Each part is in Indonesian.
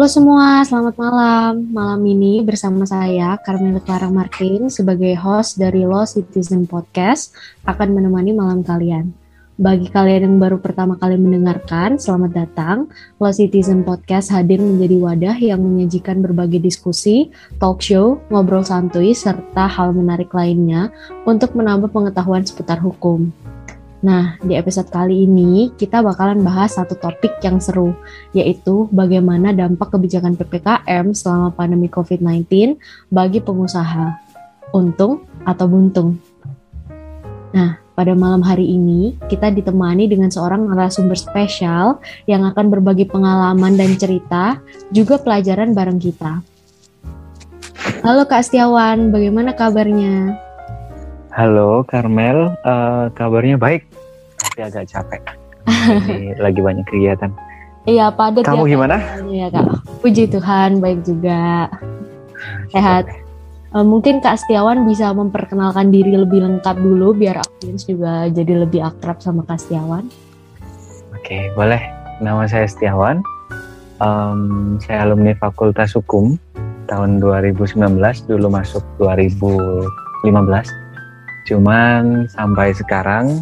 Halo semua, selamat malam. Malam ini bersama saya, Carmel Clara Martin, sebagai host dari Law Citizen Podcast, akan menemani malam kalian. Bagi kalian yang baru pertama kali mendengarkan, selamat datang. Law Citizen Podcast hadir menjadi wadah yang menyajikan berbagai diskusi, talk show, ngobrol santuy, serta hal menarik lainnya untuk menambah pengetahuan seputar hukum. Nah, di episode kali ini kita bakalan bahas satu topik yang seru, yaitu bagaimana dampak kebijakan PPKM selama pandemi COVID-19 bagi pengusaha. Untung atau buntung? Nah, pada malam hari ini kita ditemani dengan seorang narasumber spesial yang akan berbagi pengalaman dan cerita, juga pelajaran bareng kita. Halo Kak Setiawan, bagaimana kabarnya? Halo Karmel, uh, kabarnya baik, tapi agak capek. Lagi banyak kegiatan. Iya, padat Kamu ya, gimana? Iya Kak, puji Tuhan, baik juga. Sehat. Uh, mungkin Kak Setiawan bisa memperkenalkan diri lebih lengkap dulu biar audiens juga jadi lebih akrab sama Kak Setiawan. Oke, boleh. Nama saya Setiawan. Um, saya alumni Fakultas Hukum tahun 2019, dulu masuk 2015. Cuman sampai sekarang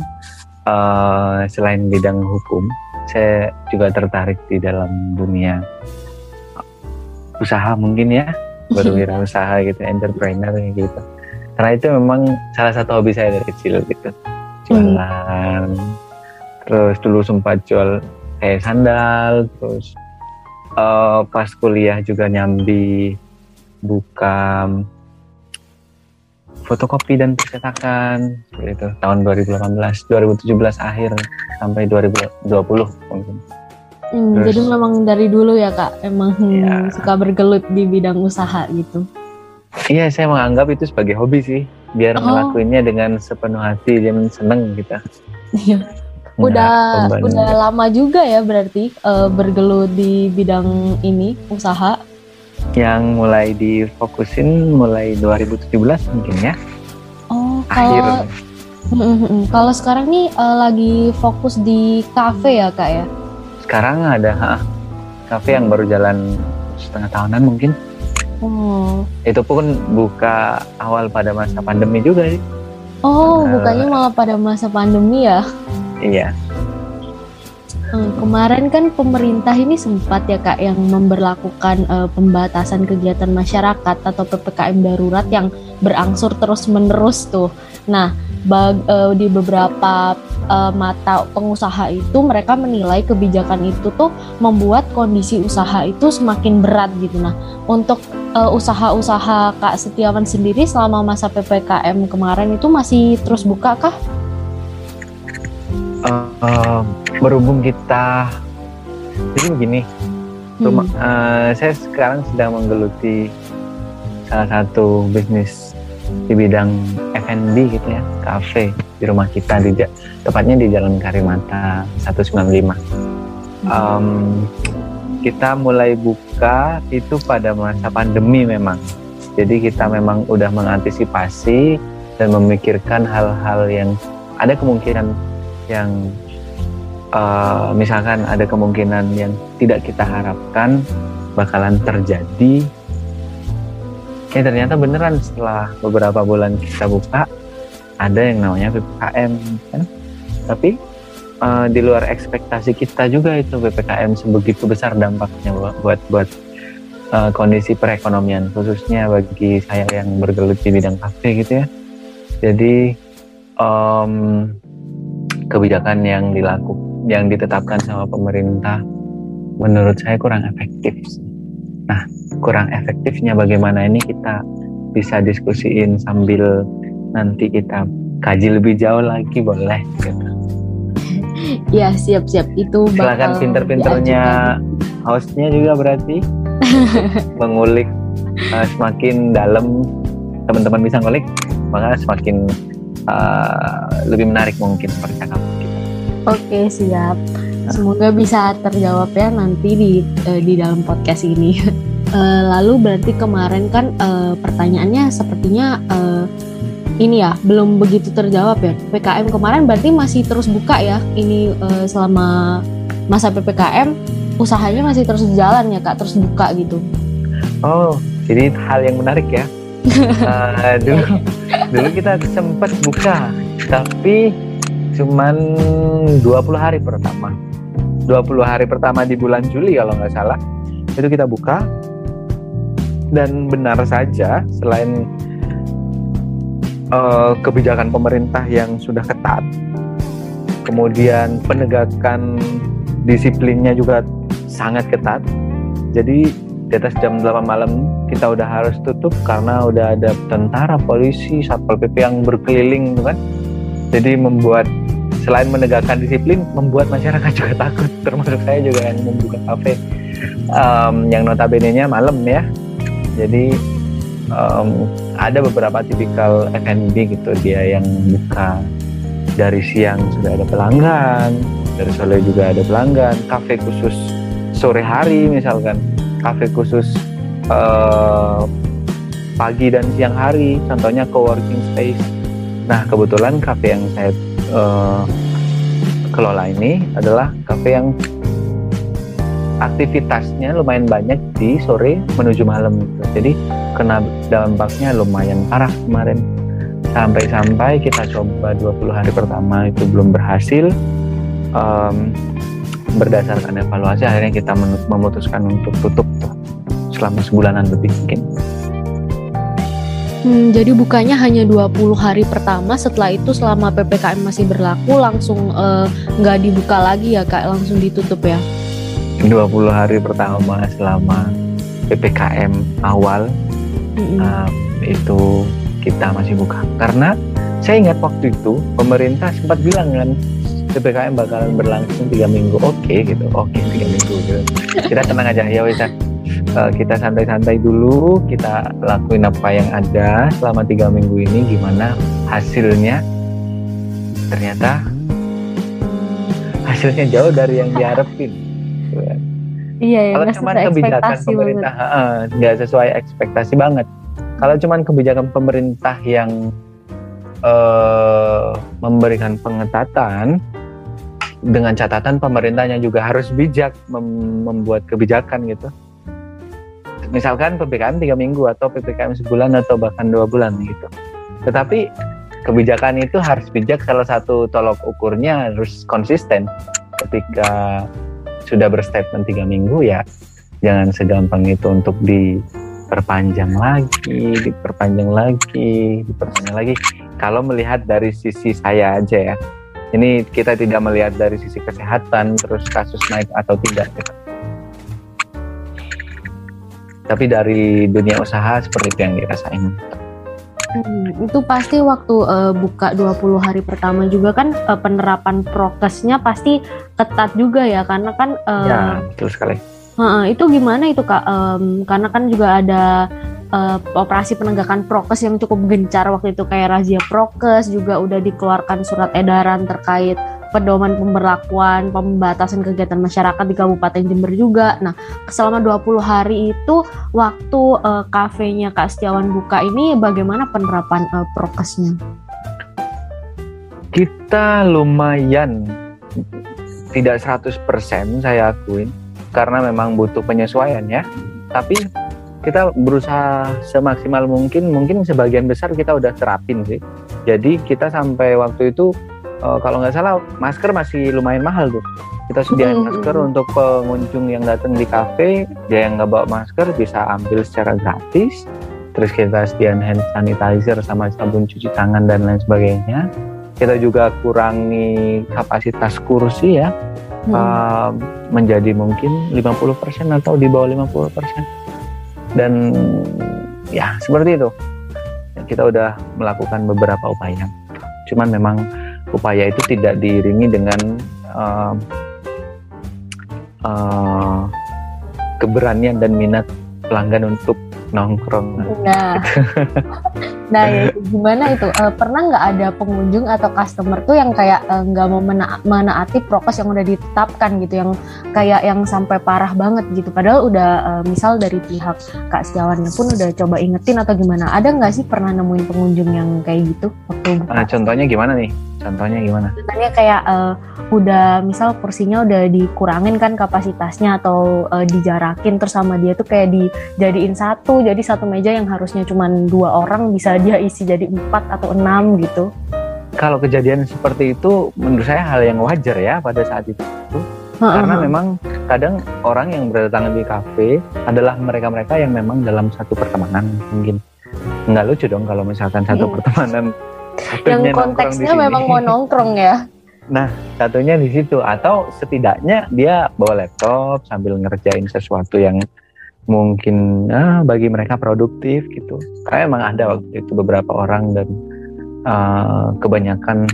uh, selain bidang hukum, saya juga tertarik di dalam dunia usaha mungkin ya berwirausaha gitu, entrepreneur gitu. Karena itu memang salah satu hobi saya dari kecil gitu. Jualan. Terus dulu sempat jual kayak sandal, terus uh, pas kuliah juga nyambi buka fotokopi dan percetakan gitu tahun 2018 2017 akhir sampai 2020 mungkin Hmm, Terus- jadi memang dari dulu ya Kak, emang Ya. suka bergelut di bidang usaha gitu. Iya, saya menganggap itu sebagai hobi sih, biar Oh. ngelakuinnya dengan sepenuh hati dan seneng gitu. Iya. Nggak Udah udah lama juga ya berarti eh, bergelut di bidang ini usaha. Yang mulai difokusin mulai 2017 mungkin ya, Oh, akhir. kalau hmm. kalau sekarang nih eh, lagi fokus di kafe ya Kak ya. Sekarang ada ha, kafe yang baru jalan setengah tahunan mungkin. Oh. Itu pun buka awal pada masa pandemi juga sih. Oh, Eh. bukannya malah pada masa pandemi ya. Iya, kemarin kan pemerintah ini sempat ya Kak yang memberlakukan eh, pembatasan kegiatan masyarakat atau PPKM darurat yang berangsur terus-menerus tuh. Nah, bag- eh, di beberapa eh, mata pengusaha itu mereka menilai kebijakan itu tuh membuat kondisi usaha itu semakin berat gitu. Nah, untuk eh, usaha-usaha Kak Setiawan sendiri selama masa PPKM kemarin itu masih terus buka kah? Eh, berhubung kita jadi begini, Rumah, Hmm. eh, saya sekarang sedang menggeluti salah satu bisnis di bidang F&B gitu ya, kafe di rumah kita di tepatnya di Jalan Karimata 195. Em, kita mulai buka itu pada masa pandemi memang. Jadi kita memang udah mengantisipasi dan memikirkan hal-hal yang ada kemungkinan yang eh, misalkan ada kemungkinan yang tidak kita harapkan bakalan terjadi. Ya ternyata beneran setelah beberapa bulan kita buka ada yang namanya PPKM kan. Tapi eh, di luar ekspektasi kita juga itu PPKM sebegitu besar dampaknya buat buat, eh, kondisi perekonomian khususnya bagi saya yang bergelut di bidang kafe gitu ya. Jadi em, kebijakan yang dilakukan yang ditetapkan sama pemerintah menurut saya kurang efektif. Nah, kurang efektifnya bagaimana ini kita bisa diskusiin sambil nanti kita kaji lebih jauh lagi boleh gitu. Ya siap-siap itu Silakan pinter-pinternya hostnya juga berarti mengulik uh, semakin dalam teman-teman bisa ngulik maka semakin uh, lebih menarik mungkin percakapan. Oke siap. Semoga bisa terjawab ya nanti di eh, di dalam podcast ini. Eh, lalu berarti kemarin kan eh, pertanyaannya sepertinya eh, ini ya belum begitu terjawab ya. PKM kemarin berarti masih terus buka ya. Ini eh, selama masa PPKM usahanya masih terus jalan ya kak, terus buka gitu. Oh, jadi hal yang menarik ya. uh, dulu dulu kita sempat buka, tapi cuman 20 hari pertama. 20 hari pertama di bulan Juli kalau nggak salah. Itu kita buka. Dan benar saja selain uh, kebijakan pemerintah yang sudah ketat kemudian penegakan disiplinnya juga sangat ketat jadi di atas jam 8 malam kita udah harus tutup karena udah ada tentara polisi satpol pp yang berkeliling gitu kan. Jadi membuat selain menegakkan disiplin membuat masyarakat juga takut. Termasuk saya juga yang membuka kafe um, yang notabene-nya malam ya. Jadi um, ada beberapa tipikal F&B gitu dia yang buka. Dari siang sudah ada pelanggan dari sore juga ada pelanggan. Kafe khusus sore hari misalkan. Kafe khusus uh, pagi dan siang hari. Contohnya co-working space. Nah kebetulan kafe yang saya uh, kelola ini adalah kafe yang aktivitasnya lumayan banyak di sore menuju malam gitu. Jadi kena dampaknya lumayan parah kemarin. Sampai-sampai kita coba 20 hari pertama itu belum berhasil. Um, berdasarkan evaluasi akhirnya kita memutuskan untuk tutup selama sebulanan lebih mungkin. Hmm, jadi bukanya hanya 20 hari pertama. Setelah itu selama PPKM masih berlaku langsung eh, nggak uh, dibuka lagi ya Kak, langsung ditutup ya? 20 hari pertama selama PPKM awal mm-hmm. um, itu kita masih buka. Karena saya ingat waktu itu pemerintah sempat bilang kan PPKM bakalan berlangsung tiga minggu. Oke okay, gitu. Oke okay, tiga minggu gitu. Kita tenang aja. Ya wes uh, kita santai-santai dulu kita lakuin apa yang ada selama tiga minggu ini gimana hasilnya. Ternyata hasilnya jauh dari yang diharapin. Iya ya, kalau cuma kebijakan pemerintah nggak sesuai ekspektasi banget. Kalau cuma kebijakan pemerintah yang uh, memberikan pengetatan dengan catatan pemerintahnya juga harus bijak mem membuat kebijakan gitu misalkan ppkm tiga minggu atau ppkm sebulan atau bahkan dua bulan gitu. Tetapi kebijakan itu harus bijak salah satu tolok ukurnya harus konsisten. Ketika sudah berstatement tiga minggu ya jangan segampang itu untuk diperpanjang lagi diperpanjang lagi diperpanjang lagi. Kalau melihat dari sisi saya aja ya ini kita tidak melihat dari sisi kesehatan terus kasus naik atau tidak gitu tapi dari dunia usaha seperti itu yang dirasain Hmm, itu pasti waktu uh, buka 20 hari pertama juga kan uh, penerapan prokesnya pasti ketat juga ya karena kan uh, ya betul sekali. Uh, itu gimana itu kak? Um, karena kan juga ada uh, operasi penegakan prokes yang cukup gencar waktu itu kayak razia prokes juga udah dikeluarkan surat edaran terkait pedoman pemberlakuan pembatasan kegiatan masyarakat di Kabupaten Jember juga. Nah, selama 20 hari itu waktu uh, kafenya Kak Setiawan buka ini bagaimana penerapan uh, prokesnya? Kita lumayan tidak 100% saya akuin karena memang butuh penyesuaian ya. Tapi kita berusaha semaksimal mungkin, mungkin sebagian besar kita udah terapin sih. Jadi kita sampai waktu itu uh, kalau nggak salah masker masih lumayan mahal tuh. Kita sediain hmm. masker untuk pengunjung yang datang di kafe. Dia yang nggak bawa masker bisa ambil secara gratis. Terus kita sediain hand sanitizer sama sabun cuci tangan dan lain sebagainya. Kita juga kurangi kapasitas kursi ya. Hmm. uh, menjadi mungkin 50% atau di bawah 50% dan ya seperti itu. Kita udah melakukan beberapa upaya. Cuman memang upaya itu tidak diiringi dengan uh, uh, keberanian dan minat pelanggan untuk nongkrong. Nah, Nah, ya, gimana itu? Uh, pernah nggak ada pengunjung atau customer tuh yang kayak eh, nggak uh, mau mena menaati prokes yang udah ditetapkan gitu, yang kayak yang sampai parah banget gitu. Padahal udah uh, misal dari pihak Kak Setiawannya pun udah coba ingetin atau gimana? Ada nggak sih pernah nemuin pengunjung yang kayak gitu waktu Nah, contohnya gimana nih? Contohnya gimana? Contohnya kayak uh, udah misal kursinya udah dikurangin kan kapasitasnya atau uh, dijarakin terus sama dia tuh kayak dijadiin satu, jadi satu meja yang harusnya cuma dua orang bisa dia isi jadi empat atau enam gitu. Kalau kejadian seperti itu menurut saya hal yang wajar ya pada saat itu. Karena memang kadang orang yang berdatangan di kafe adalah mereka-mereka yang memang dalam satu pertemanan mungkin. Nggak lucu dong kalau misalkan satu hmm. pertemanan yang konteksnya memang mau nongkrong ya. Nah, satunya di situ atau setidaknya dia bawa laptop sambil ngerjain sesuatu yang mungkin ah, bagi mereka produktif gitu. Karena emang ada waktu itu beberapa orang dan uh, kebanyakan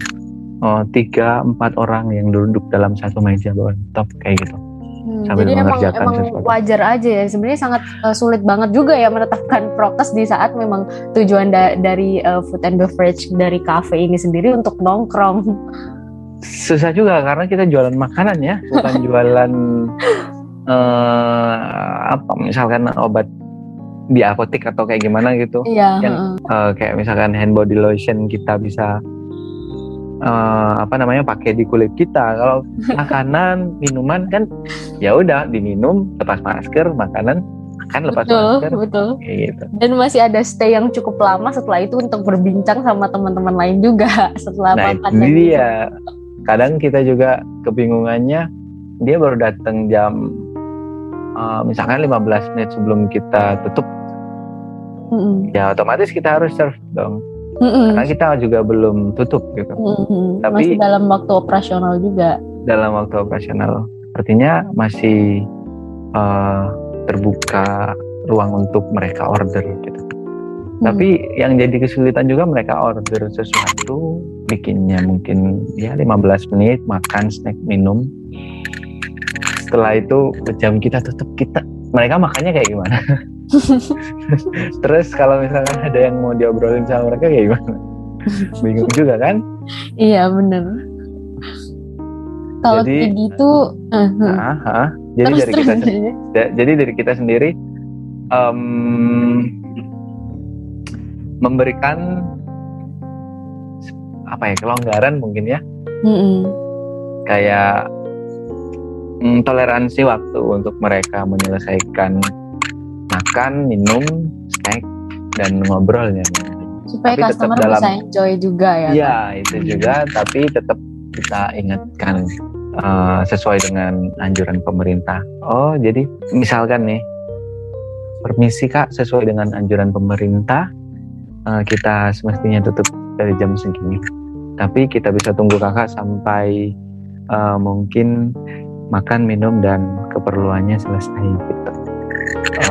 uh, tiga empat orang yang duduk dalam satu meja bawa laptop kayak gitu. Hmm, sambil jadi emang, emang sesuatu. wajar aja ya. Sebenarnya sangat uh, sulit banget juga ya menetapkan prokes di saat memang tujuan da dari uh, food and beverage dari cafe ini sendiri untuk nongkrong. Susah juga karena kita jualan makanan ya, bukan jualan uh, apa misalkan obat di apotek atau kayak gimana gitu iya, yang uh, kayak misalkan hand body lotion kita bisa uh, apa namanya pakai di kulit kita. Kalau makanan minuman kan ya udah diminum lepas masker makanan kan lepas betul, masker. betul. Gitu. dan masih ada stay yang cukup lama setelah itu untuk berbincang sama teman-teman lain juga setelah nah, makan itu dia. kadang kita juga kebingungannya dia baru datang jam uh, misalkan 15 menit sebelum kita tutup mm-hmm. ya otomatis kita harus serve dong mm-hmm. karena kita juga belum tutup gitu mm-hmm. tapi masih dalam waktu operasional juga dalam waktu operasional artinya masih uh, terbuka ruang untuk mereka order gitu hmm. tapi yang jadi kesulitan juga mereka order sesuatu bikinnya mungkin ya 15 menit makan snack minum setelah itu jam kita tutup kita mereka makannya kayak gimana? Terus kalau misalnya ada yang mau diobrolin sama mereka kayak gimana? Bingung juga kan? Iya bener. Kalau gitu uh, uh. Uh, uh, jadi terus, dari terus, kita sendiri jadi dari kita sendiri um, memberikan apa ya kelonggaran mungkin ya. Mm -hmm. kayak mm, toleransi waktu untuk mereka menyelesaikan makan, minum, snack dan ngobrolnya. Supaya tapi customer dalam, bisa enjoy juga ya. Iya, itu juga tapi tetap kita ingatkan uh, sesuai dengan anjuran pemerintah. Oh, jadi misalkan nih permisi Kak sesuai dengan anjuran pemerintah uh, kita semestinya tutup dari jam segini. Tapi kita bisa tunggu kakak sampai uh, mungkin makan, minum dan keperluannya selesai gitu.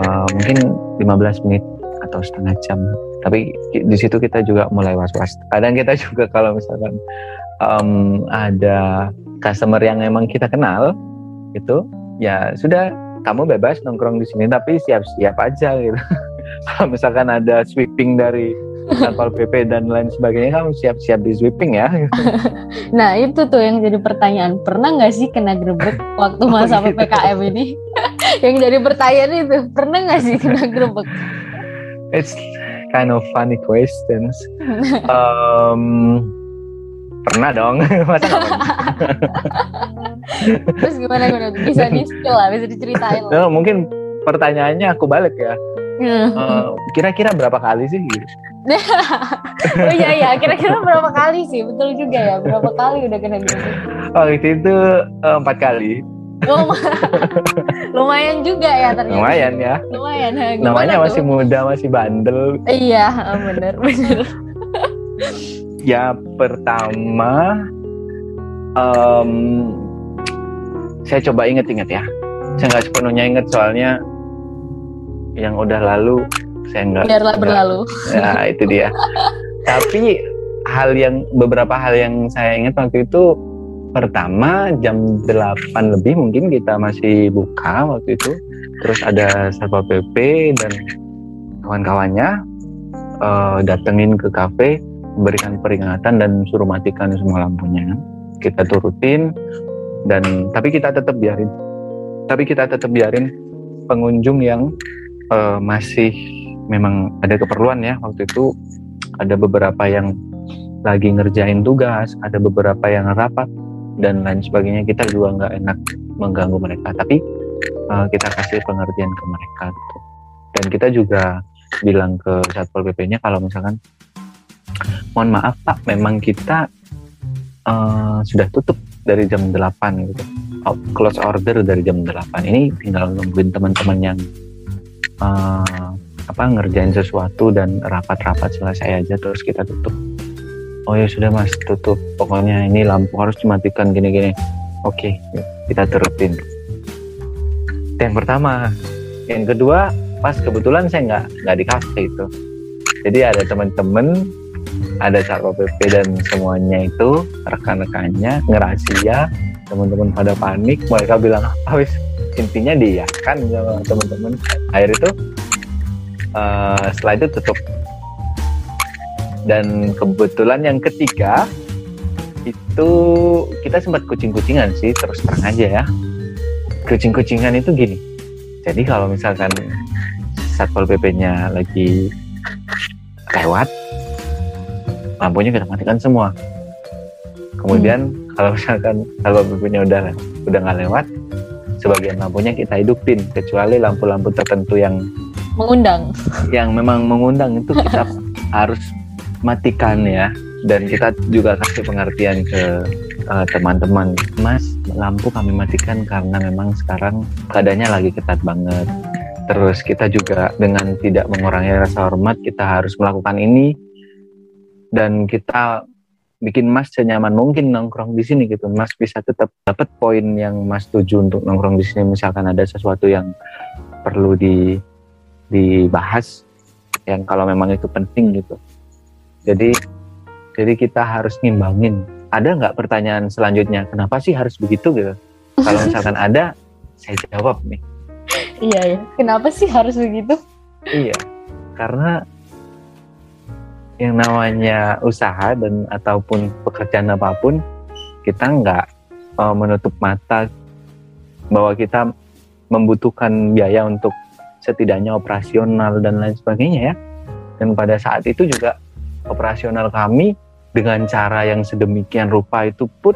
Uh, mungkin 15 menit atau setengah jam. Tapi di situ kita juga mulai was-was. Kadang kita juga kalau misalkan um, ada customer yang emang kita kenal, itu ya sudah kamu bebas nongkrong di sini tapi siap-siap aja gitu. kalau misalkan ada sweeping dari satpol pp dan lain sebagainya kamu siap-siap di sweeping ya. Nah itu tuh yang jadi pertanyaan. Pernah nggak sih kena grebek waktu masa oh, gitu. ppkm ini? Yang jadi pertanyaan itu. Pernah nggak sih kena grebek? It's kind of funny questions. Um, pernah dong. Masa terus gimana gimana? Bisa di spill lah bisa diceritain lah. No, mungkin pertanyaannya aku balik ya. Uh, kira-kira berapa kali sih gitu oh iya iya. Kira-kira berapa kali sih? Betul juga ya. Berapa kali udah kena gitu oh itu uh, empat kali. Oh, lumayan juga ya ternyata. Lumayan ya. Lumayan. Gimana namanya tuh? masih muda masih bandel. Iya bener bener. Ya pertama um, saya coba inget-inget ya. Saya nggak sepenuhnya inget soalnya yang udah lalu saya nggak biarlah berlalu. Ya itu dia. Tapi hal yang beberapa hal yang saya ingat waktu itu pertama jam 8 lebih mungkin kita masih buka waktu itu. Terus ada satpol pp dan kawan-kawannya uh, datengin ke kafe memberikan peringatan dan suruh matikan semua lampunya. Kita turutin dan tapi kita tetap biarin. Tapi kita tetap biarin pengunjung yang uh, masih memang ada keperluan ya. Waktu itu ada beberapa yang lagi ngerjain tugas ada beberapa yang rapat dan lain sebagainya. Kita juga nggak enak mengganggu mereka. Tapi uh, kita kasih pengertian ke mereka gitu. dan kita juga bilang ke satpol pp-nya kalau misalkan mohon maaf pak memang kita uh, sudah tutup dari jam 8 gitu. Close order dari jam 8 ini tinggal nungguin teman-teman yang uh, apa ngerjain sesuatu dan rapat-rapat selesai aja terus kita tutup. Oh ya sudah mas tutup. Pokoknya ini lampu harus dimatikan gini-gini. Oke kita turutin yang pertama yang kedua pas kebetulan saya nggak nggak di kafe itu. Jadi ada teman-teman ada satpol pp dan semuanya itu rekan-rekannya ngerahasia teman-teman pada panik mereka bilang apa wis intinya dia kan sama teman-teman. Air itu uh, setelah itu tutup. Dan kebetulan yang ketiga itu kita sempat kucing-kucingan sih terus terang aja ya. Kucing-kucingan itu gini. Jadi kalau misalkan satpol pp-nya lagi lewat lampunya kita matikan semua. Kemudian hmm. kalau misalkan satpol pp-nya udah udah nggak lewat sebagian lampunya kita hidupin kecuali lampu-lampu tertentu yang mengundang. Yang memang mengundang itu kita harus matikan ya. Dan kita juga kasih pengertian ke uh, teman-teman. Mas lampu kami matikan karena memang sekarang keadaannya lagi ketat banget. Terus kita juga dengan tidak mengurangi rasa hormat kita harus melakukan ini. Dan kita bikin Mas senyaman. Mungkin nongkrong di sini gitu. Mas bisa tetap dapat poin yang Mas tuju untuk nongkrong di sini. Misalkan ada sesuatu yang perlu di dibahas, yang kalau memang itu penting gitu. Jadi jadi kita harus ngimbangin. Ada nggak pertanyaan selanjutnya? Kenapa sih harus begitu gitu? Kalau misalkan ada, saya jawab nih. Iya ya. Kenapa sih harus begitu? Iya. Karena yang namanya usaha dan ataupun pekerjaan apa pun kita nggak uh, menutup mata bahwa kita membutuhkan biaya untuk setidaknya operasional dan lain sebagainya ya. Dan pada saat itu juga operasional kami dengan cara yang sedemikian rupa itu pun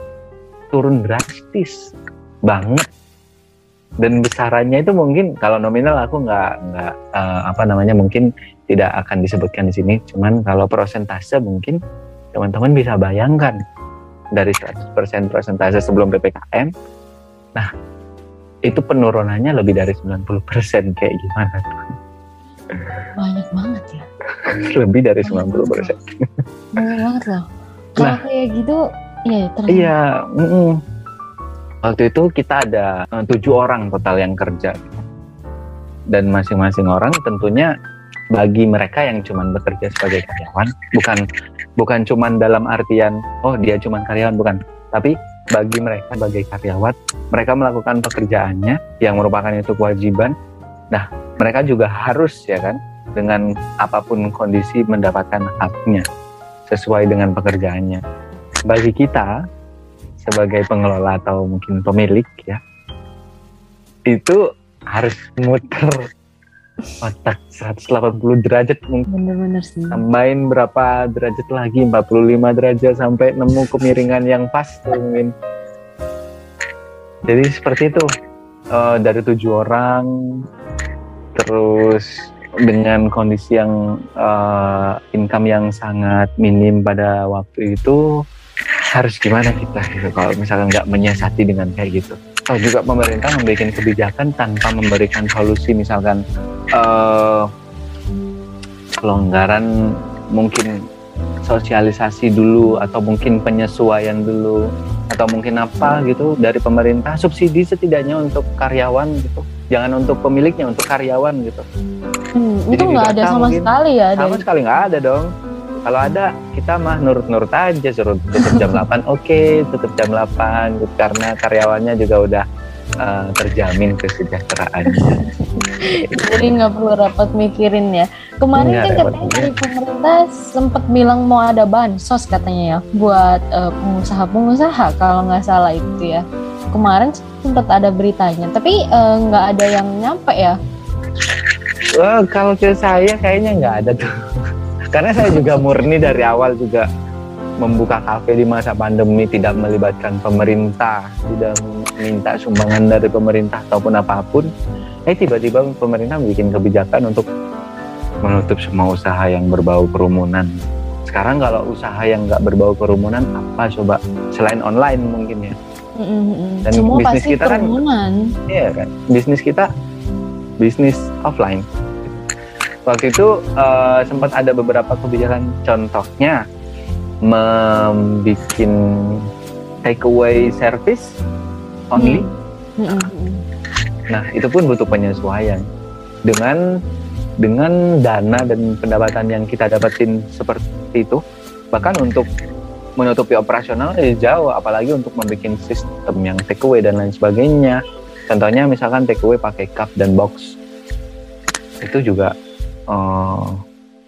turun drastis banget. Dan besarannya itu mungkin kalau nominal aku nggak nggak uh, apa namanya mungkin tidak akan disebutkan di sini. Cuman kalau persentase mungkin teman-teman bisa bayangkan dari 100% persentase sebelum PPKM nah itu penurunannya lebih dari 90% kayak gimana tuh? Banyak banget ya? Lebih dari banyak 90% banget banget loh. Kalau nah, kayak gitu ya terus iya mm -mm waktu itu kita ada eh, tujuh orang total yang kerja. Dan masing-masing orang tentunya bagi mereka yang cuma bekerja sebagai karyawan bukan bukan cuma dalam artian oh dia cuma karyawan bukan. Tapi bagi mereka sebagai karyawan mereka melakukan pekerjaannya yang merupakan itu kewajiban. Nah mereka juga harus ya kan dengan apa pun kondisi mendapatkan haknya sesuai dengan pekerjaannya. Bagi kita sebagai pengelola atau mungkin pemilik ya itu harus muter otak 180 derajat mungkin. Bener-bener sih. Tambahin berapa derajat lagi? 45 derajat sampai nemu kemiringan yang pas mungkin. Jadi seperti itu. Uh, dari tujuh orang terus dengan kondisi yang uh, income yang sangat minim pada waktu itu harus gimana kita gitu kalau misalkan nggak menyiasati dengan kayak gitu. Atau juga pemerintah memberikan kebijakan tanpa memberikan solusi misalkan uh, kelonggaran mungkin sosialisasi dulu atau mungkin penyesuaian dulu atau mungkin apa gitu dari pemerintah subsidi setidaknya untuk karyawan gitu. Jangan untuk pemiliknya untuk karyawan gitu. Hmm, itu nggak ada sama sekali ya sama dari... sekali nggak ada dong. Kalau ada kita mah nurut-nurut aja suruh tutup jam 8 oke okay, tutup jam 8 gitu. karena karyawannya juga udah uh, terjamin kesejahteraannya. Jadi nggak perlu rapat mikirin ya. Kemarin kan katanya dari pemerintah sempat bilang mau ada bansos katanya ya buat uh, pengusaha-pengusaha kalau nggak salah itu ya. Kemarin sempat ada beritanya, tapi uh, nggak uh, ada yang nyampe ya. Well, kalau ke saya kayaknya nggak ada tuh. Karena saya juga murni dari awal juga membuka kafe di masa pandemi tidak melibatkan pemerintah, tidak minta sumbangan dari pemerintah ataupun apa pun. Eh tiba-tiba pemerintah bikin kebijakan untuk menutup semua usaha yang berbau kerumunan. Sekarang kalau usaha yang nggak berbau kerumunan apa coba selain online mungkin ya. Dan semua bisnis kita kan kerumunan. kan, iya kan, bisnis kita bisnis offline. Waktu itu uh, sempat ada beberapa kebijakan, contohnya membuat takeaway service only. Hmm. Nah itu pun butuh penyesuaian. Dengan dengan dana dan pendapatan yang kita dapatin seperti itu bahkan untuk menutupi operasional eh, jauh apalagi untuk membuat sistem yang takeaway dan lain sebagainya. Contohnya misalkan takeaway pakai cup dan box. Itu juga uh,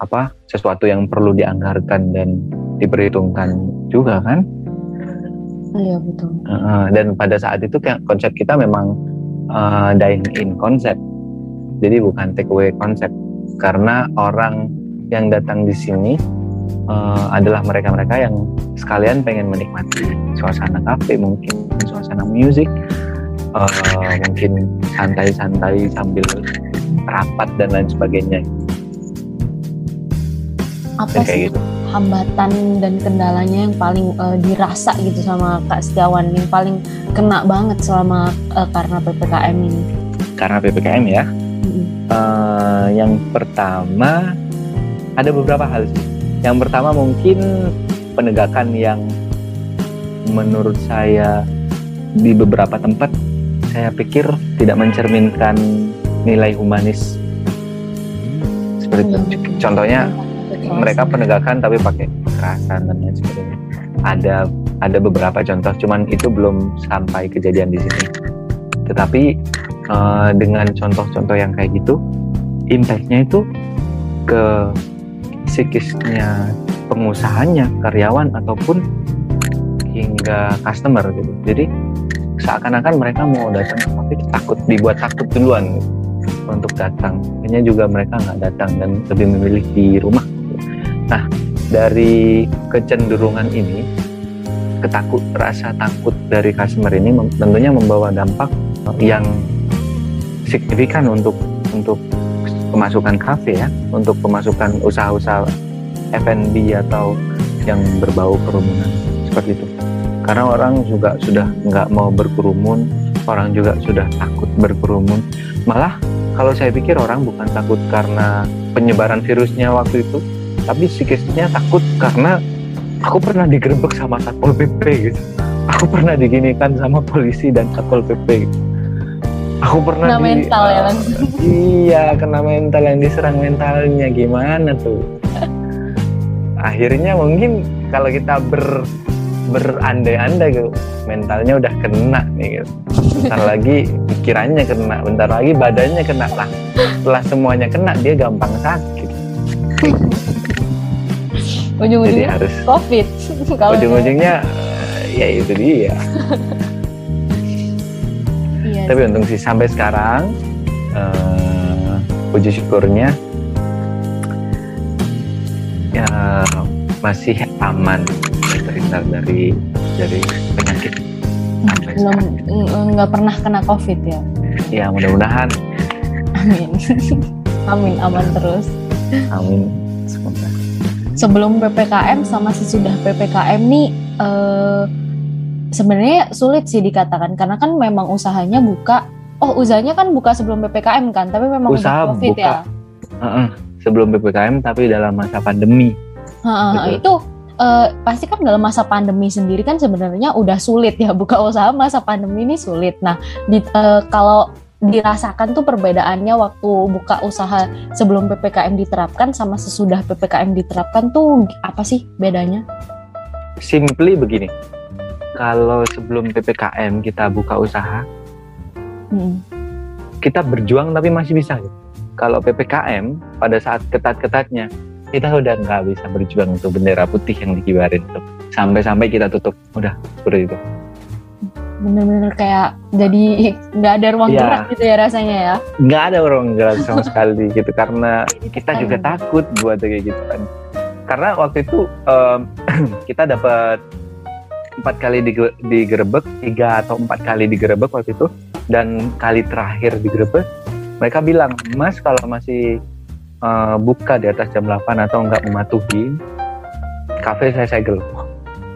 apa sesuatu yang perlu dianggarkan dan diperhitungkan juga kan iya betul. Uh, dan pada saat itu konsep kita memang uh, dine in konsep jadi bukan take away konsep karena orang yang datang di sini uh, adalah mereka-mereka yang sekalian pengen menikmati suasana kafe mungkin suasana musik uh, mungkin santai-santai sambil rapat dan lain sebagainya. Apa sih? gitu. Hambatan dan kendalanya yang paling uh, dirasa gitu sama Kak Setiawan yang paling kena banget selama uh, karena ppkm ini karena ppkm ya uh, yang pertama ada beberapa hal sih. Yang pertama mungkin penegakan yang menurut saya di beberapa tempat saya pikir tidak mencerminkan nilai humanis seperti. Hmm. Contohnya mereka penegakan tapi pakai kekerasan dan lain sebagainya. Ada ada beberapa contoh, cuman itu belum sampai kejadian di sini. Tetapi uh, dengan contoh-contoh yang kayak gitu impactnya itu ke psikisnya pengusahanya karyawan ataupun hingga customer gitu jadi seakan-akan mereka mau datang tapi takut dibuat takut duluan gitu, untuk datang akhirnya juga mereka nggak datang dan lebih memilih di rumah nah dari kecenderungan ini ketakut rasa takut dari customer ini tentunya membawa dampak yang signifikan untuk untuk pemasukan kafe ya, untuk pemasukan usaha-usaha F&B atau yang berbau kerumunan seperti itu. Karena orang juga sudah nggak mau berkerumun, orang juga sudah takut berkerumun. Malah kalau saya pikir orang bukan takut karena penyebaran virusnya waktu itu, tapi psikisnya takut karena aku pernah digerebek sama satpol pp gitu. Aku pernah diginikan sama polisi dan satpol pp gitu. Aku pernah kena di, mental uh, ya kan iya kena mental yang diserang mentalnya. Gimana tuh? Akhirnya mungkin kalau kita ber berandai-andai gitu mentalnya udah kena nih gitu. bentar lagi pikirannya kena bentar lagi badannya kena lah. Setelah semuanya kena dia gampang sakit ujung-ujungnya harus covid ujung-ujungnya ya itu dia. Tapi untung sih sampai sekarang uh, puji syukurnya ya masih aman terhindar dari dari penyakit belum nggak pernah kena covid ya? Ya mudah-mudahan. Amin. Amin aman terus. Amin. Semoga sebelum ppkm sama sesudah ppkm nih uh, sebenarnya sulit sih dikatakan. Karena kan memang usahanya buka. Oh usahanya kan buka sebelum ppkm kan tapi memang usaha covid buka, ya? Uh -uh, sebelum ppkm tapi dalam masa pandemi. Uh, uh, itu uh, pasti kan dalam masa pandemi sendiri kan sebenarnya udah sulit ya buka usaha masa pandemi ini sulit. Nah di, uh, kalau dirasakan tuh perbedaannya waktu buka usaha sebelum ppkm diterapkan sama sesudah ppkm diterapkan tuh apa sih bedanya? Simply begini, kalau sebelum ppkm kita buka usaha Mm. kita berjuang tapi masih bisa gitu. Kalau PPKM pada saat ketat-ketatnya kita udah nggak bisa berjuang untuk bendera putih yang dikibarin tuh. Sampai-sampai kita tutup. Udah, seperti itu. Bener-bener kayak jadi nggak ada ruang Iya. gerak gitu ya rasanya ya. Nggak ada orang gerak sama sekali gitu karena kita juga takut buat kayak gitu kan. Karena waktu itu em, kita dapat empat kalidige- digerebek, tiga atau empat kali digerebek waktu itu, dan kali terakhir digerebek, mereka bilang, Mas kalau masih eh, buka di atas jam 8 atau nggak mematuhi, kafe saya segel.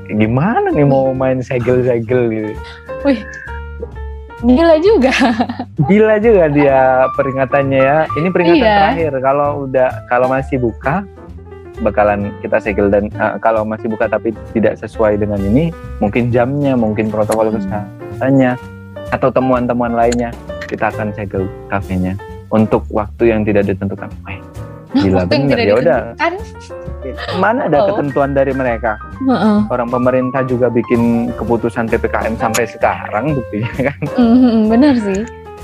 Gimana nih mau main segel-segel gitu? Gila juga. Gila juga dia peringatannya ya. Ini peringatan Iya. terakhir. Kalau udah kalau masih buka bakalan kita segel dan eh, kalau masih buka tapi tidak sesuai dengan ini, mungkin jamnya, mungkin protokol Hmm. kesehatannya atau temuan-temuan lainnya, kita akan segel kafenya untuk waktu yang tidak ditentukan. Wah, gila bener ya udah. Mana ada Oh. ketentuan dari mereka? Heeh. Orang pemerintah juga bikin keputusan PPKM sampai sekarang buktinya kan. Mhm, Bener sih.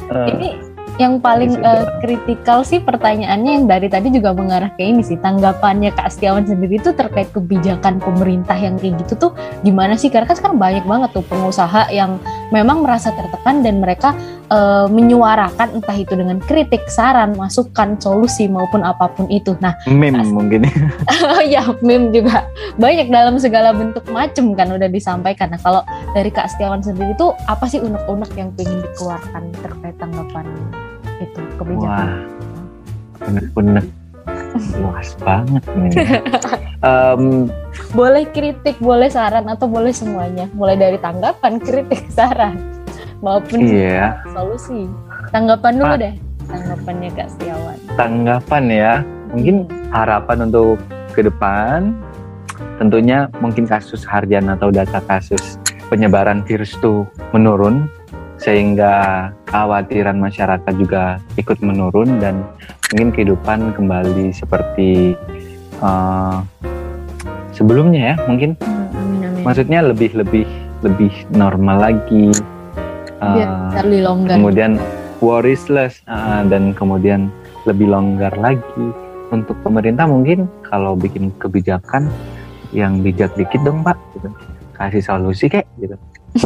Eh, Ini yang paling sudah. kritikal sih pertanyaannya yang dari tadi juga mengarah ke ini sih tanggapannya Kak Setiawan sendiri itu terkait kebijakan pemerintah yang kayak gitu tuh gimana sih karena kan sekarang banyak banget tuh pengusaha yang memang merasa tertekan dan mereka eh, menyuarakan entah itu dengan kritik, saran, masukan, solusi maupun apa pun itu. Nah, meme mungkin Oh ya, meme juga banyak dalam segala bentuk macem kan udah disampaikan. Nah, kalau dari Kak Setiawan sendiri tuh apa sih unek-unek yang pengen dikeluarkan terkait tanggapan itu kebijakan? Wah, bener-bener luas banget ini. Em, Boleh kritik, boleh saran atau boleh semuanya. Mulai dari tanggapan, kritik, saran maupun iya, solusi. Tanggapan dulu Pak. deh. Tanggapannya Kak Setiawan. tanggapan ya. Mungkin harapan untuk ke depan, tentunya mungkin kasus harian atau data kasus penyebaran virus itu menurun, sehingga kekhawatiran masyarakat juga ikut menurun dan mungkin kehidupan kembali seperti eh, sebelumnya ya, mungkin Hmm, amin amin. maksudnya lebih lebih lebih normal lagi Biar Eh, lebih longgar. kemudian worriesless uh, dan kemudian lebih longgar lagi. Untuk pemerintah mungkin kalau bikin kebijakan yang bijak dikit dong pak gitu. kasih solusi kayak gitu.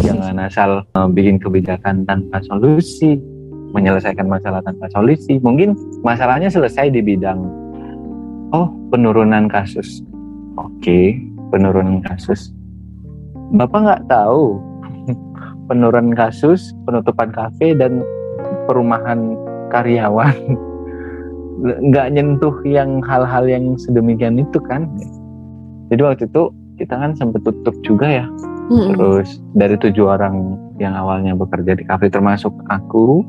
Jangan asal uh, bikin kebijakan tanpa solusi menyelesaikan masalah tanpa solusi. Mungkin masalahnya selesai di bidang oh penurunan kasus. Oke penurunan kasus. Bapak nggak tahu penurunan kasus, penutupan kafe dan perumahan karyawan nggak nyentuh yang hal-hal yang sedemikian itu kan. Jadi waktu itu kita kan sempat tutup juga ya. Mm-mm. Terus dari tujuh orang yang awalnya bekerja di kafe termasuk aku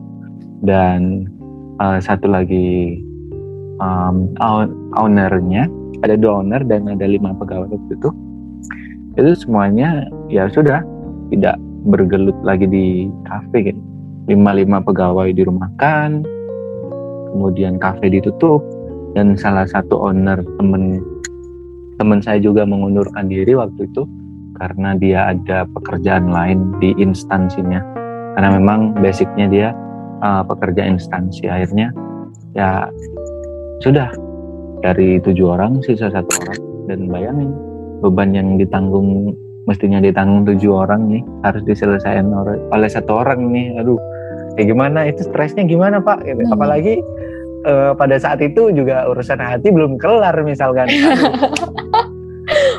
dan uh, satu lagi um, own- ownernya ada dua owner dan ada lima pegawai waktu itu itu semuanya ya sudah tidak bergelut lagi di kafe gitu. lima lima pegawai dirumahkan kemudian kafe ditutup dan salah satu owner temen temen saya juga mengundurkan diri waktu itu karena dia ada pekerjaan lain di instansinya. Karena memang basicnya dia uh, pekerja instansi. Akhirnya ya sudah. Dari tujuh orang sisa satu orang. Dan bayangin beban yang ditanggung mestinya ditanggung tujuh orang nih harus diselesaikan oleh, satu orang nih aduh kayak gimana itu stresnya gimana pak Gitu. Hmm. apalagi eh, pada saat itu juga urusan hati belum kelar misalkan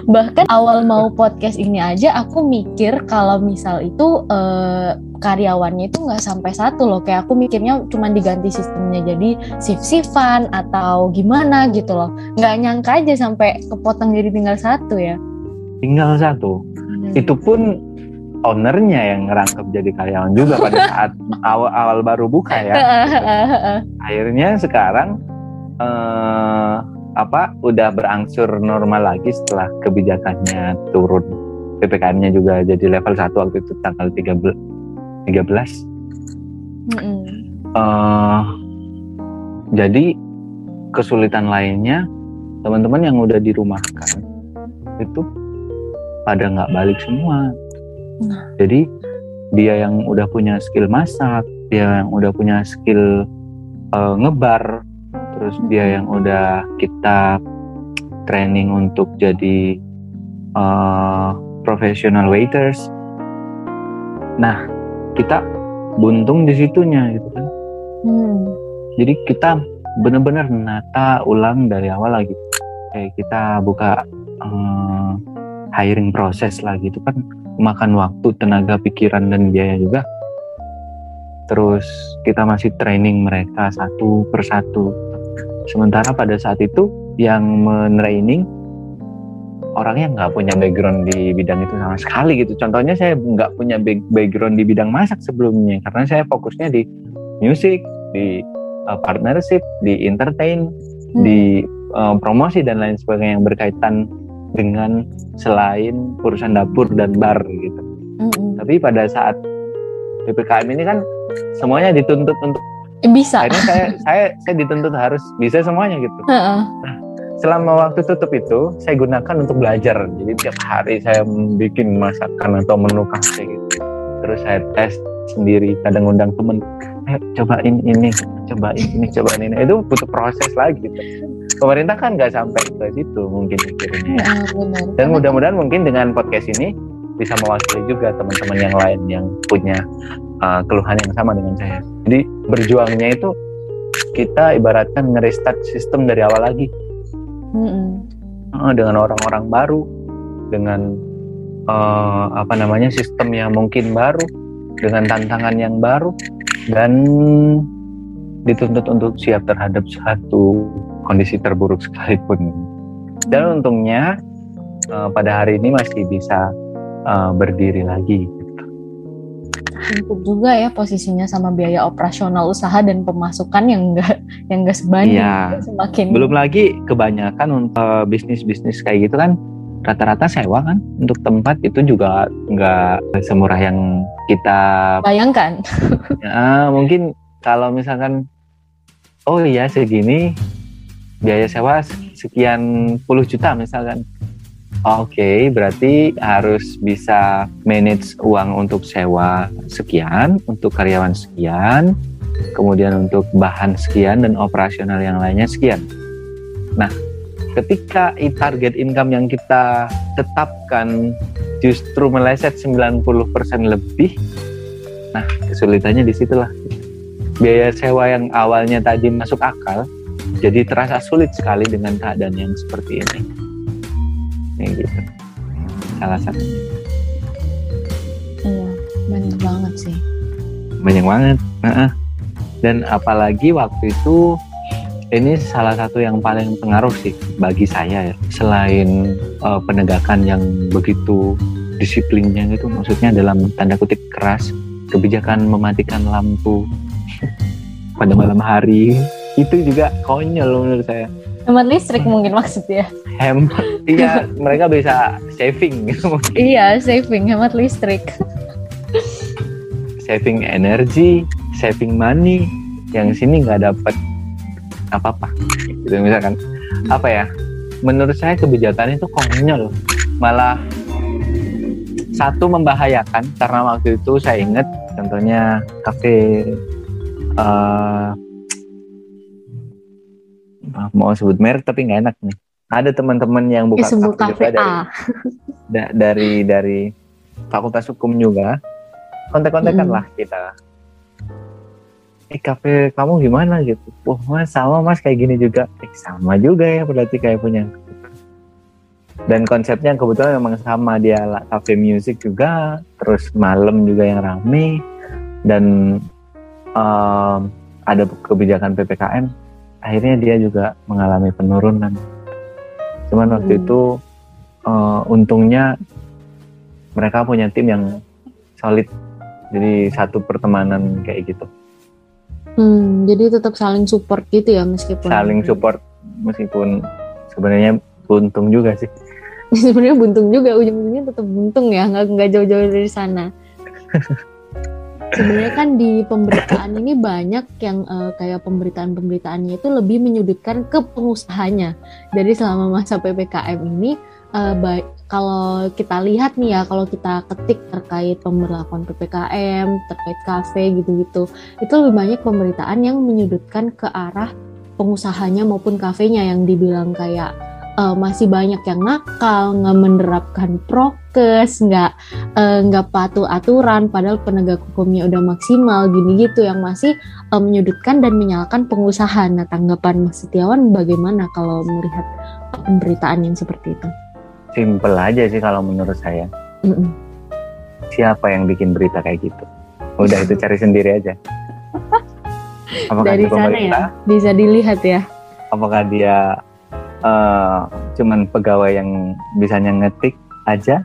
Bahkan awal mau podcast ini aja aku mikir kalau misal itu eh, karyawannya itu nggak sampai satu loh. Kayak aku mikirnya cuma diganti sistemnya jadi shift-shiftan atau gimana gitu loh. Nggak nyangka aja sampai kepotong jadi tinggal satu ya. Tinggal satu. Itu pun ownernya yang ngerangkep jadi karyawan juga pada saat awal awal baru buka ya. Akhirnya sekarang eh, apa udah berangsur normal lagi setelah kebijakannya turun. Ppkm-nya juga jadi level 1 waktu itu tanggal 13 13 Mm-mm. eh jadi kesulitan lainnya teman-teman yang udah dirumahkan itu pada nggak balik semua. Nah. jadi dia yang udah punya skill masak dia yang udah punya skill uh, ngebar terus dia yang udah kita training untuk jadi uh, professional waiters. Nah kita buntung di situnya gitu kan. Hmm. jadi kita benar-benar nata ulang dari awal lagi. Kayak kita buka um, hiring proses lagi itu kan. Makan waktu tenaga pikiran dan biaya juga. Terus kita masih training mereka satu persatu sementara pada saat itu yang mentraining orangnya nggak punya background di bidang itu sama sekali gitu. Contohnya saya nggak punya background di bidang masak sebelumnya karena saya fokusnya di musik di uh, partnership di entertain hmm. di uh, promosi dan lain sebagainya yang berkaitan dengan selain urusan dapur dan bar gitu. Mm-hmm. Tapi pada saat ppkm ini kan semuanya dituntut untuk bisa. Akhirnya saya saya saya dituntut harus bisa semuanya gitu. Uh-uh. Nah, selama waktu tutup itu saya gunakan untuk belajar. Jadi tiap hari saya bikin masakan atau menu kafe gitu. Terus saya tes sendiri, kadang undang temen, ayo cobain ini, cobain ini, cobain ini. Itu butuh proses lagi. Gitu pemerintah kan nggak sampai ke situ mungkin mikirnya ya. Dan mudah-mudahan mungkin dengan podcast ini bisa mewakili juga teman-teman yang lain yang punya uh, keluhan yang sama dengan saya. Jadi berjuangnya itu kita ibaratkan ngerestart sistem dari awal lagi. Uh, dengan orang-orang baru, dengan uh, apa namanya sistem yang mungkin baru, dengan tantangan yang baru, dan dituntut untuk siap terhadap satu kondisi terburuk sekalipun. Dan untungnya uh, pada hari ini masih bisa uh, berdiri lagi. Untuk juga ya posisinya sama biaya operasional usaha dan pemasukan yang enggak yang enggak sebanding iya. semakin belum lagi kebanyakan untuk bisnis-bisnis kayak gitu kan rata-rata sewa kan untuk tempat itu juga nggak semurah yang kita bayangkan. ya, mungkin kalau misalkan oh iya segini biaya sewa sekian puluh juta misalkan. Oke, okay, berarti harus bisa manage uang untuk sewa sekian, untuk karyawan sekian, kemudian untuk bahan sekian dan operasional yang lainnya sekian. Nah, ketika target income yang kita tetapkan justru meleset 90% lebih, nah kesulitannya di situlah. Biaya sewa yang awalnya tadi masuk akal, jadi terasa sulit sekali dengan keadaan yang seperti ini. Ini gitu. Salah satunya. Iya banyak banget sih. Banyak banget. Nah, dan apalagi waktu itu ini salah satu yang paling pengaruh sih bagi saya ya. Selain uh, penegakan yang begitu disiplinnya itu maksudnya dalam tanda kutip keras kebijakan mematikan lampu pada malam hari itu juga konyol menurut saya. Hemat listrik mungkin maksudnya. Hemat iya mereka bisa saving. Iya saving hemat listrik. Saving energi saving money. Yang sini nggak dapat apa-apa. Gitu misalkan. Apa ya? Menurut saya kebijakan itu konyol. Malah satu membahayakan karena waktu itu saya ingat contohnya kafe uh, mau sebut merek tapi nggak enak nih. Ada teman-teman yang buka Disebut kafe dari, da, dari dari Fakultas Hukum juga. Kontak-kontakan hmm. lah kita. Eh kafe kamu gimana gitu? Wah mas sama mas kayak gini juga. Eh sama juga ya berarti kayak punya. Dan konsepnya kebetulan memang sama dia kafe music juga, terus malam juga yang rame dan um, ada kebijakan ppkm akhirnya dia juga mengalami penurunan. Cuman waktu hmm. itu uh, untungnya mereka punya tim yang solid. Jadi satu pertemanan kayak gitu. Hmm, jadi tetap saling support gitu ya meskipun. Saling support meskipun sebenarnya buntung juga sih. Sebenarnya buntung juga ujung-ujungnya tetap buntung ya nggak nggak jauh-jauh dari sana sebenarnya kan di pemberitaan ini banyak yang uh, kayak pemberitaan-pemberitaannya itu lebih menyudutkan ke pengusahanya. Jadi selama masa PPKM ini uh, baik kalau kita lihat nih ya, kalau kita ketik terkait pemberlakuan PPKM, terkait kafe gitu-gitu, itu lebih banyak pemberitaan yang menyudutkan ke arah pengusahanya maupun kafenya yang dibilang kayak uh, masih banyak yang nakal, nggak menerapkan prokes, nggak uh, nggak patuh aturan, padahal penegak hukumnya udah maksimal, gini gitu yang masih uh, menyudutkan dan menyalahkan pengusaha. Nah, tanggapan Mas Setiawan bagaimana kalau melihat pemberitaan yang seperti itu? Simpel aja sih kalau menurut saya. Mm -mm. Siapa yang bikin berita kayak gitu? Udah itu cari sendiri aja. Apakah Dari sana ya, bisa dilihat ya. Apakah dia uh, cuman pegawai yang bisanya ngetik aja,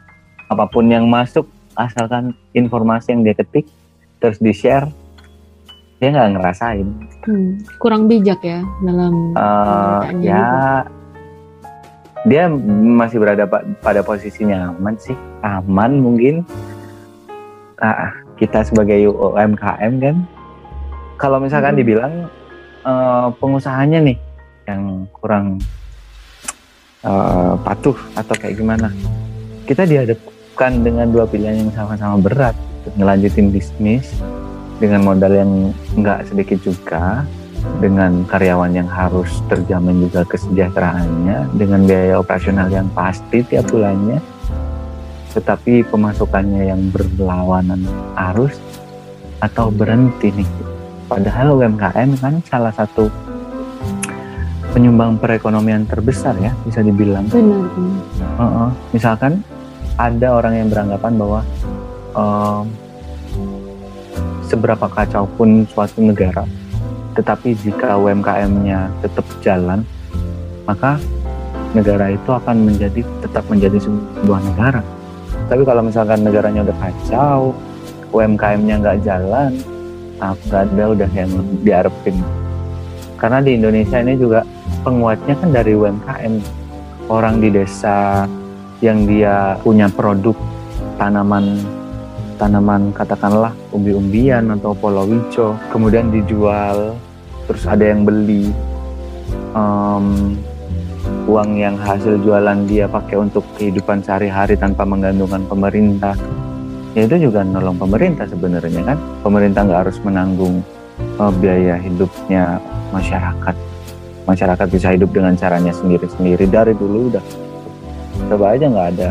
apa pun yang masuk asalkan informasi yang dia ketik terus di share, dia nggak ngerasain. Hmm, kurang bijak ya dalam uh, ya. Dia masih berada pada posisinya aman sih aman mungkin nah, kita sebagai UMKM kan kalau misalkan hmm. dibilang uh, pengusahanya nih yang kurang uh, patuh atau kayak gimana. Kita dihadapkan dengan dua pilihan yang sama-sama berat ngelanjutin bisnis dengan modal yang nggak sedikit juga dengan karyawan yang harus terjamin juga kesejahteraannya dengan biaya operasional yang pasti tiap bulannya. Tetapi pemasukannya yang berlawanan arus atau berhenti nih. Padahal UMKM kan salah satu penyumbang perekonomian terbesar ya bisa dibilang benar, Uh -uh. misalkan ada orang yang beranggapan bahwa uh, seberapa kacau pun suatu negara tetapi jika UMKM-nya tetap jalan, maka negara itu akan menjadi tetap menjadi sebuah negara. Tapi kalau misalkan negaranya udah kacau, UMKM-nya nggak jalan, nah nggak ada udah yang diharapin. Karena di Indonesia ini juga penguatnya kan dari UMKM. Orang di desa yang dia punya produk tanaman tanaman katakanlah umbi-umbian atau polowijo kemudian dijual terus ada yang beli um, uang yang hasil jualan dia pakai untuk kehidupan sehari-hari tanpa menggantungkan pemerintah ya itu juga nolong pemerintah sebenarnya kan pemerintah nggak harus menanggung uh, biaya hidupnya masyarakat. Masyarakat bisa hidup dengan caranya sendiri-sendiri. Dari dulu udah coba aja nggak ada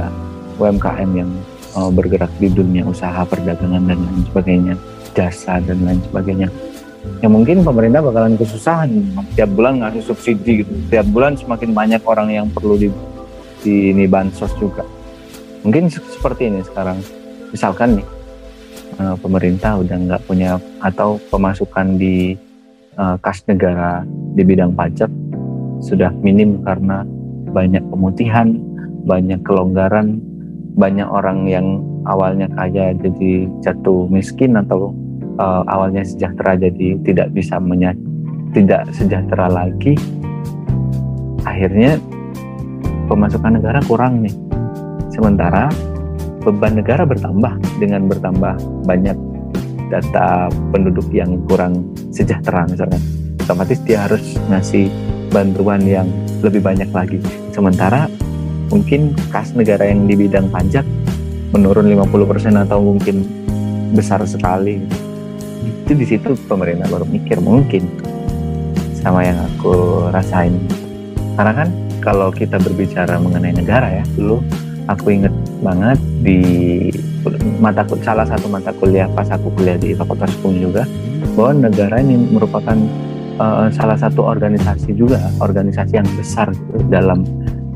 UMKM yang uh, bergerak di dunia usaha perdagangan dan lain sebagainya jasa dan lain sebagainya. Ya mungkin pemerintah bakalan kesusahan. Tiap bulan ngasih subsidi gitu. Tiap bulan semakin banyak orang yang perlu di, di ini bansos juga. Mungkin seperti ini sekarang. Misalkan nih uh, pemerintah udah nggak punya atau pemasukan di uh, kas negara di bidang pajak sudah minim karena banyak pemutihan banyak kelonggaran banyak orang yang awalnya kaya jadi jatuh miskin atau uh, awalnya sejahtera jadi tidak bisa menya tidak sejahtera lagi. Akhirnya pemasukan negara kurang nih. Sementara beban negara bertambah dengan bertambah banyak data penduduk yang kurang sejahtera misalnya. Otomatis dia harus ngasih bantuan yang lebih banyak lagi. Sementara mungkin kas negara yang di bidang pajak menurun 50% atau mungkin besar sekali. Itu di situ pemerintah baru mikir mungkin. Sama yang aku rasain. Karena kan kalau kita berbicara mengenai negara ya dulu aku inget banget di mata salah satu mata kuliah pas aku kuliah di Fakultas Hukum juga bahwa negara ini merupakan uh, salah satu organisasi juga organisasi yang besar gitu, dalam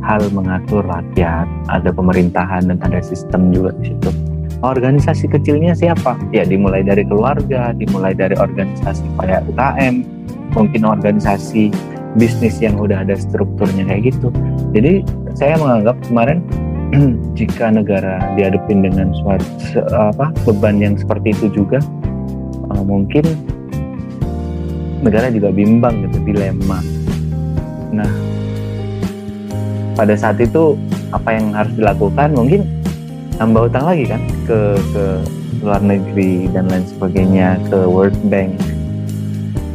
hal mengatur rakyat, ada pemerintahan dan ada sistem juga di situ. Organisasi kecilnya siapa? Ya dimulai dari keluarga, dimulai dari organisasi kayak UKM, mungkin organisasi bisnis yang udah ada strukturnya kayak gitu. Jadi saya menganggap kemarin jika negara dihadapin dengan suatu apa beban yang seperti itu juga uh, mungkin negara juga bimbang gitu dilema. Nah, pada saat itu apa yang harus dilakukan? Mungkin nambah utang lagi kan ke ke luar negeri dan lain sebagainya ke World Bank.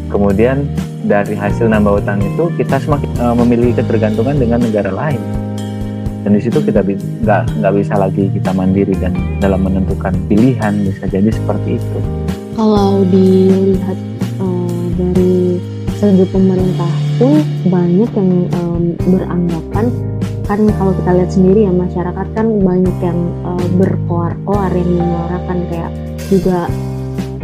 Kemudian dari hasil nambah utang itu kita semakin uh, memiliki ketergantungan dengan negara lain dan di situ kita nggak nggak bisa lagi kita mandiri dan dalam menentukan pilihan bisa jadi seperti itu. Kalau dilihat uh, dari segi pemerintah pun banyak yang um, beranggapan kan kalau kita lihat sendiri ya masyarakat kan banyak yang uh, berkoar-koar yang menyuarakan kayak juga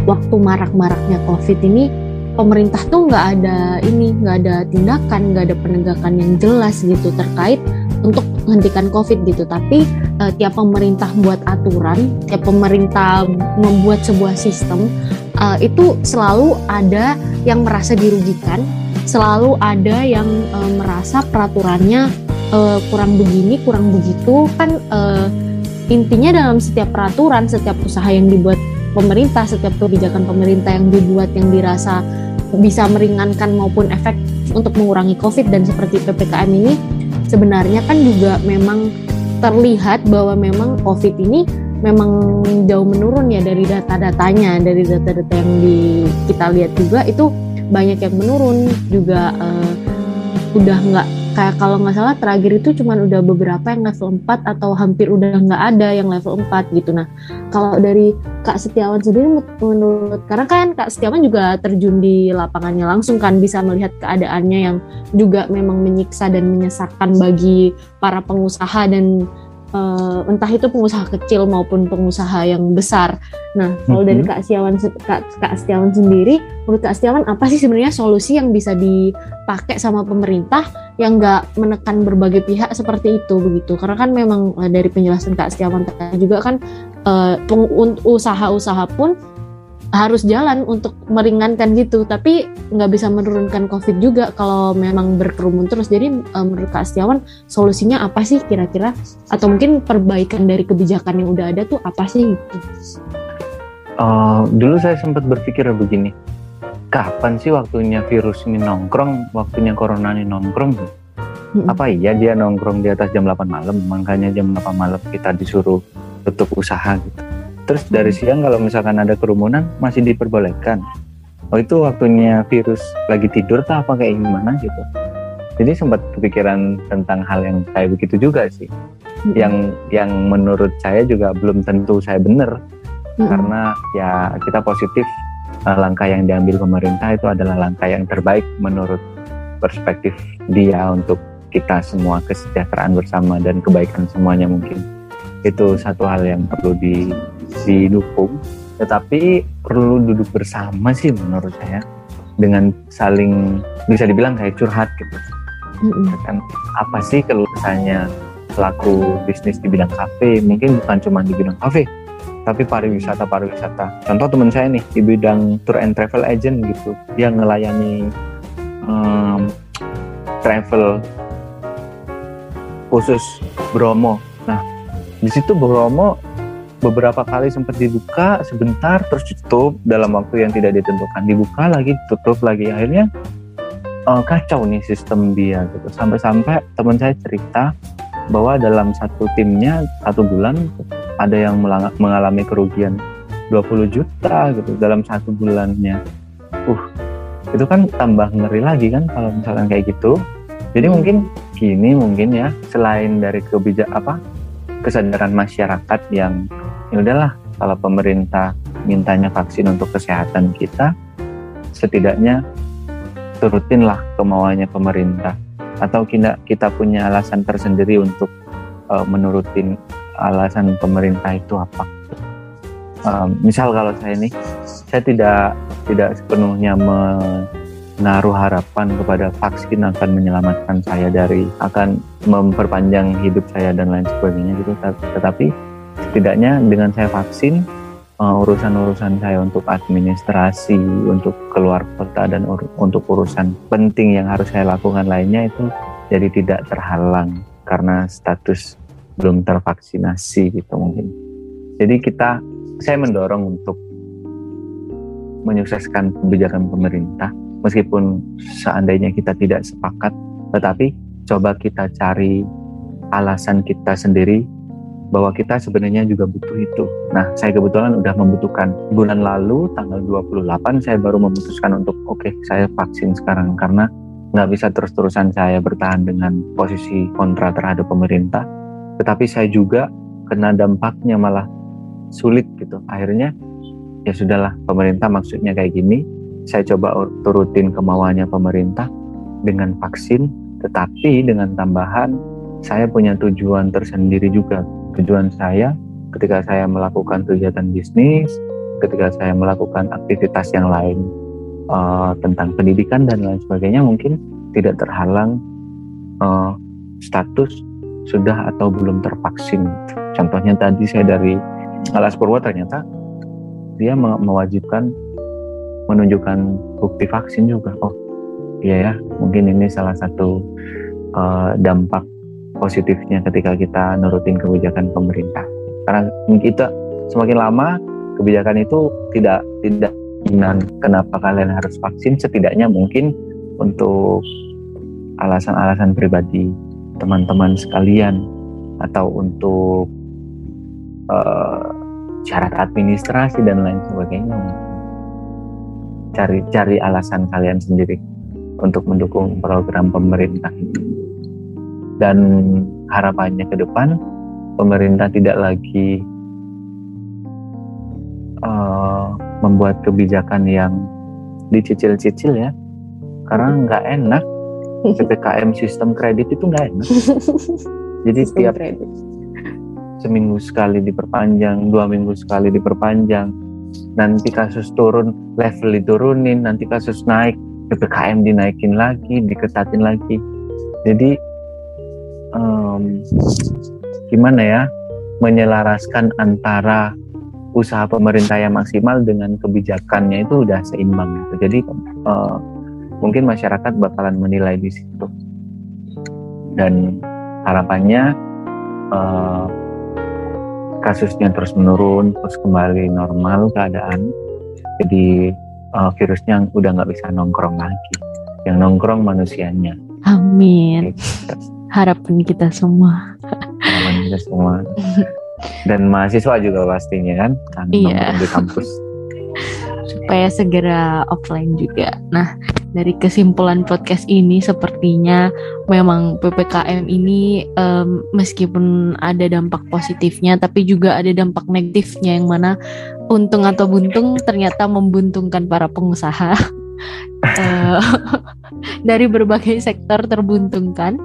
waktu marak-maraknya COVID ini pemerintah tuh nggak ada ini nggak ada tindakan nggak ada penegakan yang jelas gitu terkait untuk menghentikan COVID gitu. Tapi uh, tiap pemerintah buat aturan tiap pemerintah membuat sebuah sistem uh, itu selalu ada yang merasa dirugikan selalu ada yang uh, merasa peraturannya uh, kurang begini kurang begitu. Kan uh, intinya dalam setiap peraturan setiap usaha yang dibuat pemerintah setiap kebijakan pemerintah yang dibuat yang dirasa bisa meringankan maupun efek untuk mengurangi COVID dan seperti PPKM ini sebenarnya kan juga memang terlihat bahwa memang COVID ini memang jauh menurun ya dari data-datanya. Dari data-data yang di, kita lihat juga itu banyak yang menurun. Juga uh, udah nggak kayak kalau nggak salah terakhir itu cuma udah beberapa yang level 4 atau hampir udah nggak ada yang level 4 gitu. Nah kalau dari Kak Setiawan sendiri menurut karena kan Kak Setiawan juga terjun di lapangannya langsung kan bisa melihat keadaannya yang juga memang menyiksa dan menyesakan bagi para pengusaha dan uh, entah itu pengusaha kecil maupun pengusaha yang besar. Nah, kalau dari mhm. Kak Setiawan Kak, Kak Setiawan sendiri, menurut Kak Setiawan apa sih sebenarnya solusi yang bisa dipakai sama pemerintah yang nggak menekan berbagai pihak seperti itu begitu? Karena kan memang uh, dari penjelasan Kak Setiawan juga kan uh, usaha-usaha pun harus jalan untuk meringankan gitu. Tapi nggak bisa menurunkan covid juga kalau memang berkerumun terus. Jadi um, menurut Kak Setiawan solusinya apa sih kira-kira? Atau mungkin perbaikan dari kebijakan yang udah ada tuh apa sih gitu? Uh, dulu saya sempat berpikir begini kapan sih waktunya virus ini nongkrong waktunya corona ini nongkrong? Hmm. apa iya dia nongkrong di atas jam 8 malam makanya jam 8 malam kita disuruh tutup usaha gitu Terus dari hmm. siang kalau misalkan ada kerumunan masih diperbolehkan. Oh itu waktunya virus lagi tidur tak apa kayak gimana gitu. Jadi sempat kepikiran tentang hal yang kayak begitu juga sih. Hmm. Yang yang menurut saya juga belum tentu saya benar. Hmm. Karena ya kita positif uh, langkah yang diambil pemerintah itu adalah langkah yang terbaik menurut perspektif dia untuk kita semua kesejahteraan bersama dan kebaikan semuanya mungkin itu satu hal yang perlu di didukung tetapi perlu duduk bersama sih menurut saya. Dengan saling bisa dibilang kayak curhat gitu. Mm-hmm. kan apa sih keluhannya pelaku bisnis di bidang kafe? Mungkin bukan cuma di bidang kafe tapi pariwisata pariwisata. Contoh teman saya nih di bidang tour and travel agent gitu. Dia ngelayani um, travel khusus Bromo. Nah di situ Bromo beberapa kali sempat dibuka sebentar terus ditutup. Dalam waktu yang tidak ditentukan dibuka lagi tutup lagi. Akhirnya uh, kacau nih sistem dia gitu. Sampai-sampai teman saya cerita bahwa dalam satu timnya satu bulan ada yang mengalami kerugian 20 juta gitu dalam satu bulannya. Uh itu kan tambah ngeri lagi kan kalau misalnya kayak gitu. Jadi mungkin gini mungkin ya selain dari kebijak apa kesadaran masyarakat yang ya udahlah kalau pemerintah mintanya vaksin untuk kesehatan kita setidaknya turutinlah kemauannya pemerintah. Atau kita kita punya alasan tersendiri untuk uh, menurutin alasan pemerintah itu apa? Um, misal kalau saya ini saya tidak tidak sepenuhnya menaruh harapan kepada vaksin akan menyelamatkan saya dari akan memperpanjang hidup saya dan lain sebagainya gitu tetapi setidaknya dengan saya vaksin uh, urusan-urusan saya untuk administrasi, untuk keluar kota dan ur untuk urusan penting yang harus saya lakukan lainnya itu jadi tidak terhalang karena status belum tervaksinasi gitu mungkin. Jadi kita saya mendorong untuk menyukseskan kebijakan pemerintah meskipun seandainya kita tidak sepakat tetapi coba kita cari alasan kita sendiri bahwa kita sebenarnya juga butuh itu. Nah, saya kebetulan udah membutuhkan. Bulan lalu, tanggal 28, saya baru memutuskan untuk, oke, okay, saya vaksin sekarang. Karena nggak bisa terus-terusan saya bertahan dengan posisi kontra terhadap pemerintah. tetapi saya juga kena dampaknya malah sulit gitu akhirnya ya sudahlah pemerintah maksudnya kayak gini saya coba turutin kemauannya pemerintah dengan vaksin tetapi dengan tambahan saya punya tujuan tersendiri juga tujuan saya ketika saya melakukan kegiatan bisnis ketika saya melakukan aktivitas yang lain uh, tentang pendidikan dan lain sebagainya mungkin tidak terhalang uh, status sudah atau belum tervaksin. Contohnya tadi saya dari Alas Purwo ternyata dia mewajibkan menunjukkan bukti vaksin juga. Oh iya ya, mungkin ini salah satu uh, dampak positifnya ketika kita nurutin kebijakan pemerintah. Karena kita semakin lama kebijakan itu tidak tidak dan kenapa kalian harus vaksin setidaknya mungkin untuk alasan-alasan pribadi teman-teman sekalian atau untuk uh, syarat administrasi dan lain sebagainya cari cari alasan kalian sendiri untuk mendukung program pemerintah ini. Dan harapannya ke depan pemerintah tidak lagi uh, membuat kebijakan yang dicicil-cicil ya. Karena nggak enak. Ppkm sistem kredit itu nggak enak. Jadi sistem tiap kredit. seminggu sekali diperpanjang dua minggu sekali diperpanjang nanti kasus turun level diturunin nanti kasus naik ppkm dinaikin lagi diketatin lagi jadi um, gimana ya menyelaraskan antara usaha pemerintah yang maksimal dengan kebijakannya itu udah seimbang gitu. jadi uh, mungkin masyarakat bakalan menilai di situ dan harapannya uh, kasusnya terus menurun terus kembali normal keadaan. Jadi uh, virusnya udah nggak bisa nongkrong lagi. Yang nongkrong manusianya. Amin. Gitu. harapan kita semua. Harapan kita semua. Dan mahasiswa juga pastinya kan kan iya. di kampus. Supaya segera offline juga. Nah, dari kesimpulan podcast ini sepertinya memang PPKM ini um, meskipun ada dampak positifnya tapi juga ada dampak negatifnya yang mana untung atau buntung ternyata membuntungkan para pengusaha uh, dari berbagai sektor terbuntungkan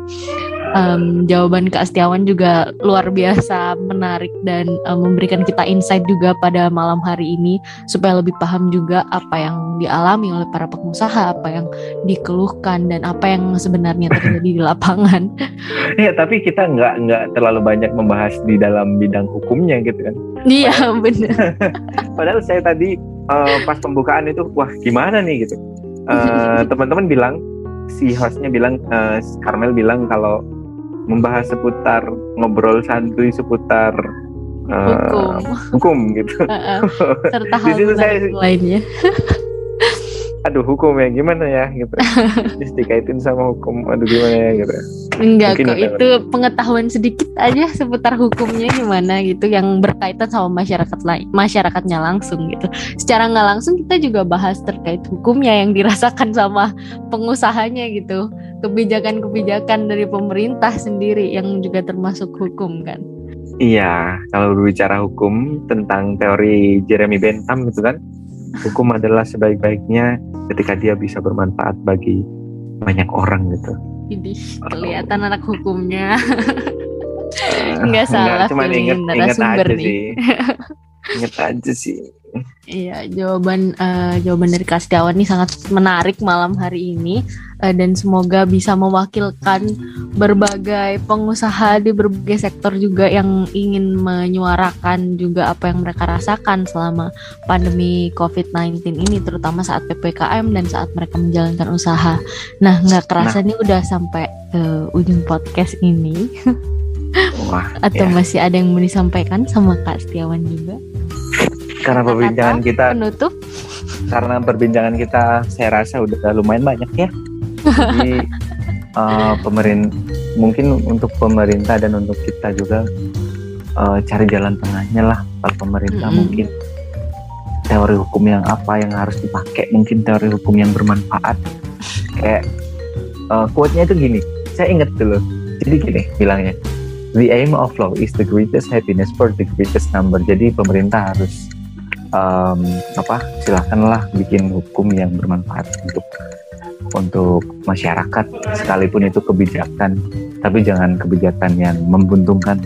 um, jawaban Kak Setiawan juga luar biasa menarik dan um, memberikan kita insight juga pada malam hari ini supaya lebih paham juga apa yang dialami oleh para pengusaha, apa yang dikeluhkan dan apa yang sebenarnya terjadi di lapangan. Iya, tapi kita nggak nggak terlalu banyak membahas di dalam bidang hukumnya gitu kan? Iya benar. Padahal saya tadi uh, pas pembukaan itu wah gimana nih gitu. Uh, teman-teman bilang si hostnya bilang uh, Carmel bilang kalau membahas seputar ngobrol santuy seputar uh, hukum. hukum gitu. Uh, uh, serta hal saya, lainnya. Aduh hukum ya gimana ya gitu. Terus dikaitin sama hukum, aduh gimana ya gitu. Enggak Mungkin kok itu pengetahuan sedikit aja seputar hukumnya gimana gitu yang berkaitan sama masyarakat lain, masyarakatnya langsung gitu. Secara nggak langsung kita juga bahas terkait hukumnya yang dirasakan sama pengusahanya gitu kebijakan-kebijakan dari pemerintah sendiri yang juga termasuk hukum kan. Iya, kalau berbicara hukum tentang teori Jeremy Bentham itu kan, hukum adalah sebaik-baiknya ketika dia bisa bermanfaat bagi banyak orang gitu. Jadi kelihatan oh. anak hukumnya. Enggak salah cuma inget, inget aja sih. inget aja sih. Iya, jawaban uh, jawaban dari Kasdawan ini sangat menarik malam hari ini uh, dan semoga bisa mewakilkan berbagai pengusaha di berbagai sektor juga yang ingin menyuarakan juga apa yang mereka rasakan selama pandemi COVID-19 ini terutama saat PPKM dan saat mereka menjalankan usaha. Nah, nggak kerasa nah. nih udah sampai ke ujung podcast ini. Wah, Atau ya. masih ada yang mau disampaikan sama Kak Setiawan juga? Karena perbincangan kita penutup. Karena perbincangan kita saya rasa udah lumayan banyak ya. Jadi uh, eh, pemerintah mungkin untuk pemerintah dan untuk kita juga uh, cari jalan tengahnya lah. Kalau pemerintah mm -hmm. mungkin teori hukum yang apa yang harus dipakai mungkin teori hukum yang bermanfaat. Kayak uh, quote-nya itu gini saya inget dulu. Jadi gini bilangnya the aim of law is the greatest happiness for the greatest number. Jadi pemerintah harus um, apa silakanlah bikin hukum yang bermanfaat untuk untuk masyarakat. Sekalipun itu kebijakan tapi jangan kebijakan yang membuntungkan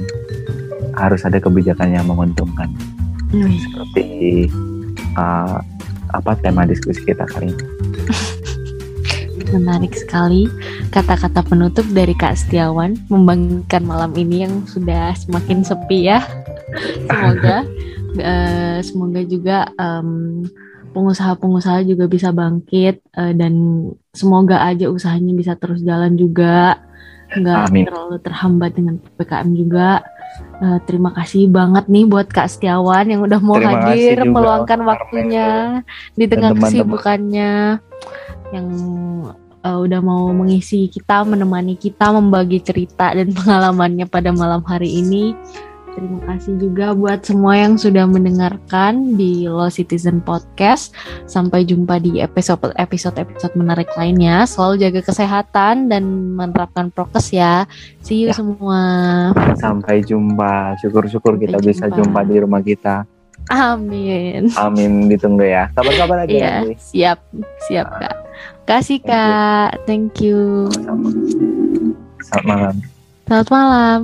harus ada kebijakan yang menguntungkan. Mm. seperti uh, apa tema diskusi kita kali ini. Menarik sekali. Kata-kata penutup dari Kak Setiawan membangkitkan malam ini yang sudah semakin sepi ya. Semoga uh, semoga juga um, pengusaha-pengusaha juga bisa bangkit uh, dan semoga aja usahanya bisa terus jalan juga. Nggak terlalu terhambat dengan ppkm juga. Uh, terima kasih banget nih buat Kak Setiawan yang udah mau terima hadir meluangkan waktunya di tengah kesibukannya. Yang uh, udah mau mengisi kita, menemani kita, membagi cerita dan pengalamannya pada malam hari ini. Terima kasih juga buat semua yang sudah mendengarkan di Law Citizen Podcast. Sampai jumpa di episode episode episode menarik lainnya. Selalu jaga kesehatan dan menerapkan prokes ya. See you ya. semua. Sampai jumpa. Syukur-syukur kita jumpa. bisa jumpa di rumah kita. Amin. Amin ditunggu ya. Kabar-kabar aja. Iya, siap, siap kak. Kasih kak, thank you. Selamat malam. Selamat malam.